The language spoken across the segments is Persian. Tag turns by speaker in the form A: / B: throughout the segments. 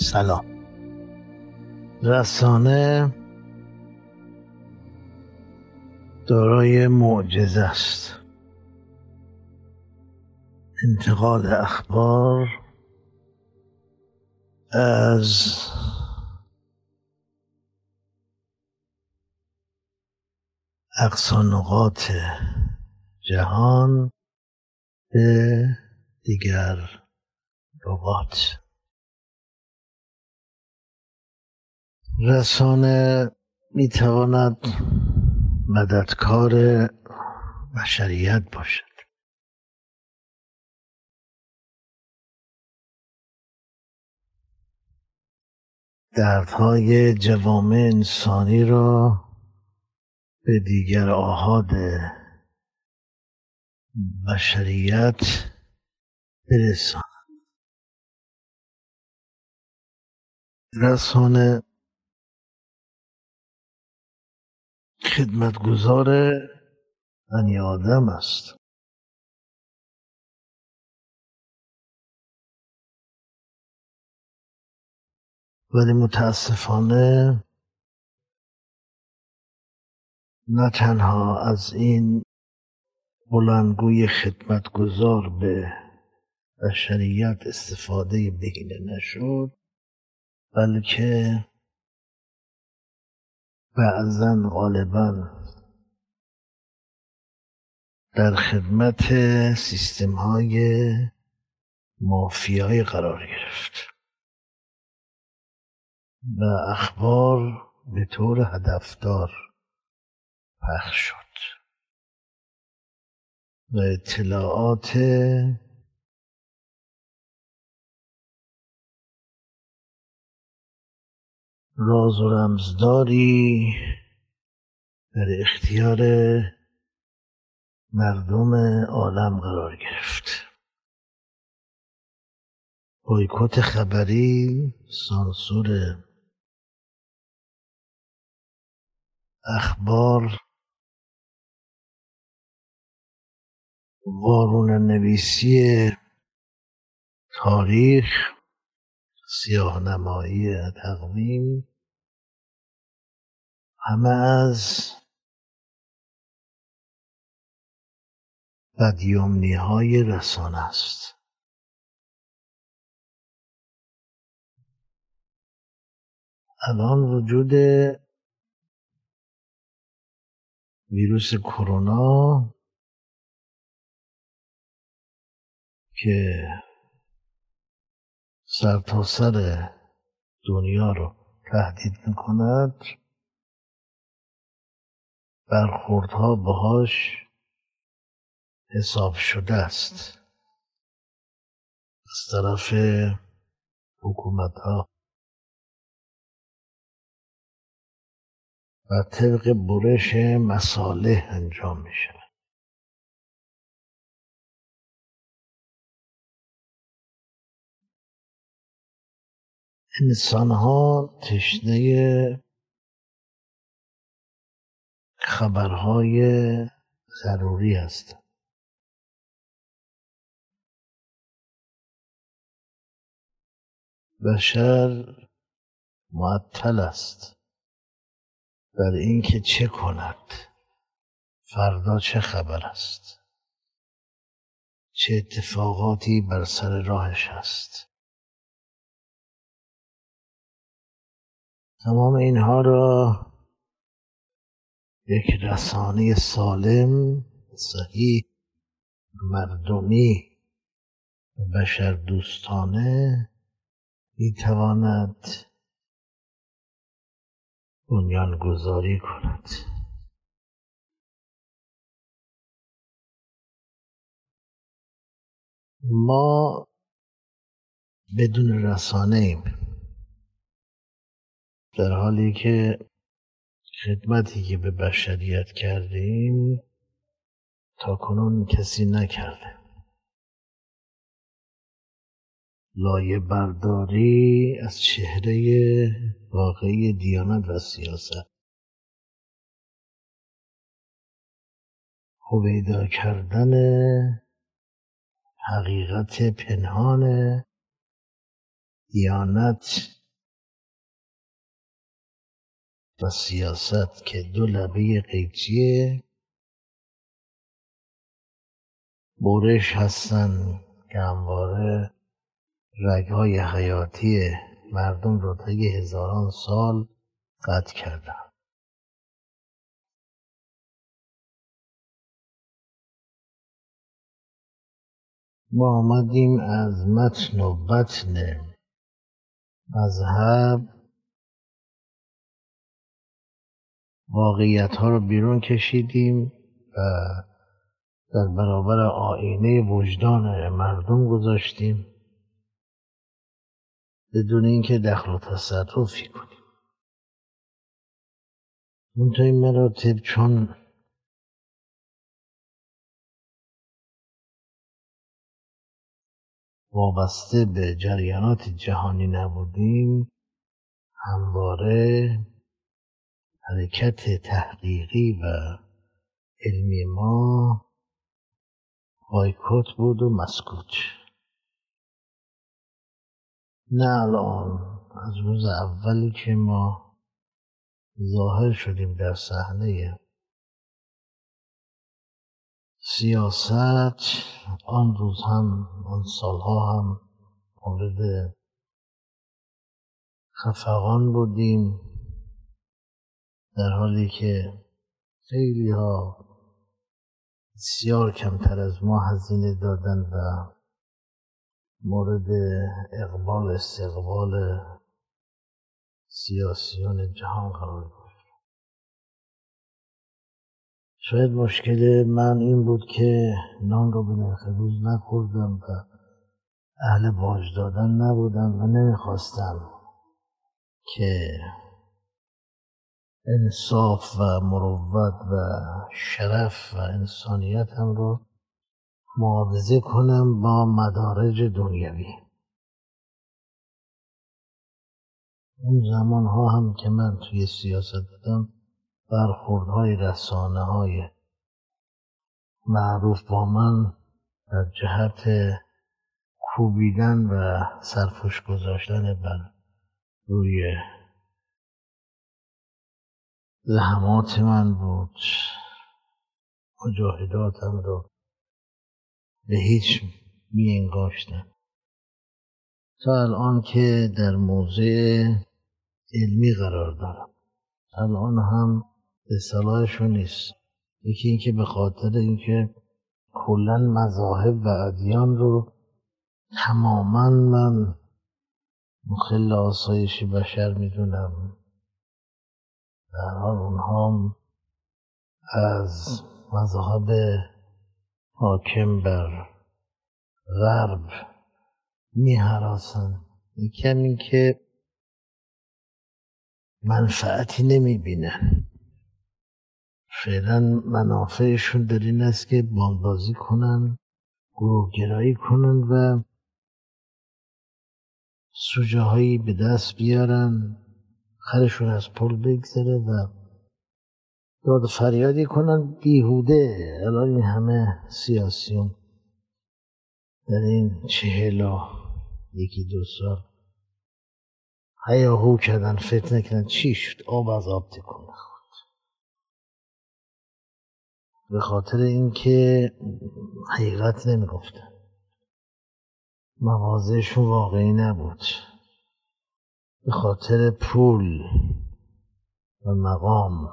A: سلام. رسانه دارای معجزه است. انتقال اخبار از اقصا نقاط جهان به دیگر نقاط. رسانه می‌تواند مددکار بشریت باشد. دردهای جوامع انسانی را به دیگر آهاد بشریت برساند. رسانه خدمتگزار بنی آدم است. ولی متاسفانه نه تنها از این بلندگوی خدمتگزار به بشریت استفاده بهینه نشد بلکه بعضا غالبا در خدمت سیستم های مافیایی قرار گرفت و اخبار به طور هدفدار پخش شد و اطلاعات راز و رمزداری در اختیار مردم عالم قرار گرفت. بایکوت خبری سانسور اخبار وارون نویسی تاریخ سیاه نمایی تقویم همه از بدیومنی های رسانه است. الان وجود ویروس کرونا که سرتاسر سر دنیا رو تهدید می‌کند برخوردها باهاش حساب شده است. از طرف حکومت ها و طبق برش مصالح انجام میشه انسان ها تشنه خبرهای ضروری هستند بشر معطل است در اینکه چه کند فردا چه خبر است چه اتفاقاتی بر سر راهش است. تمام اینها را یک رسانه سالم صحیح مردمی بشر دوستانه می تواند بنیان گذاری کند. ما بدون رسانه ایم در حالی که خدمتی که به بشریت کردیم تا کنون کسی نکرده. لایه برداری از چهره واقعی دیانت و سیاست. هویدا کردن حقیقت پنهان دیانت و سیاست که دو لبه قیچیه برش هستن که همواره رگهای حیاتی مردم رو طی هزاران سال قطع کردن. ما آمدیم از متن و بطن مذهب واقعیت ها رو بیرون کشیدیم و در برابر آینه وجدان مردم گذاشتیم. بدون اینکه دخل و تصرفی کنیم. منتها این مراتب چون وابسته به جریانات جهانی نبودیم همواره حرکت تحقیقی و علمی ما بایکوت بود و مسکوت. نه الان از روز اولی که ما ظاهر شدیم در صحنه سیاست آن روز هم آن سالها هم مورد خفقان بودیم. در حالی که خیلی ها بسیار کمتر از ما هزینه دادن و مورد اقبال استقبال سیاسیون جهان قرار گرفت. شاید مشکل من این بود که نان رو به نرخ روز نخوردم و اهل باج دادن نبودم و نمی‌خواستم که انصاف و مروت و شرف و انسانیتم رو معاوضه کنم با مدارج دنیوی. اون زمان ها هم که من توی سیاست بودم برخوردهای رسانه های معروف با من در جهت کوبیدن و سرفش گذاشتن بر روی زحمات من بود. مجاهداتم رو به هیچ می انگاشتن تا الان که در موضع علمی قرار دارم. الان هم به صلاحشون نیست. یکی اینکه به خاطر اینکه کلا مذاهب و ادیان رو تماما من مخل آسایش بشر می‌دونم. در حال اونها از مذاهب حاکم بر غرب میهراسن یکم این که منفعتی نمی‌بینن. فعلا منافعشون در این است که بامبازی کنن گروهگرایی کنن و سوژه هایی به دست بیارن. خرشون از پل بگذره و داد فریادی کنن بیهوده. الان این همه سیاسیون در این چهل یکی دو سال هیاهو کردن فتنه کردن. چی شد؟ آب از آب تکون نخورد. به خاطر اینکه حقیقت نمی‌گفتن. مواضعشون واقعی نبود. به خاطر پول و مقام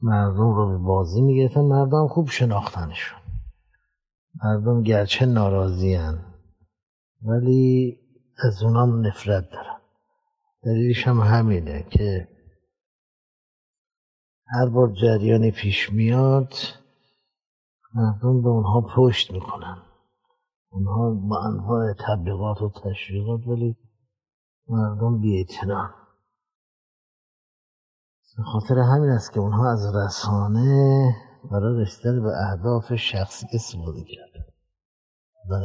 A: مردم رو به بازی می‌گرفتن مردم خوب شناختنشون. مردم گرچه ناراضی ولی از اونام نفرت دارن. دلیلش هم همینه که هر بار جریانی پیش میاد مردم به اونها پشت می‌کنن. اونها با انواع تبلیغات و تشویقات ولی مردم بی به خاطر همین است که اونها از رسانه برای رسیدن به اهداف شخصی استفاده کردن خدا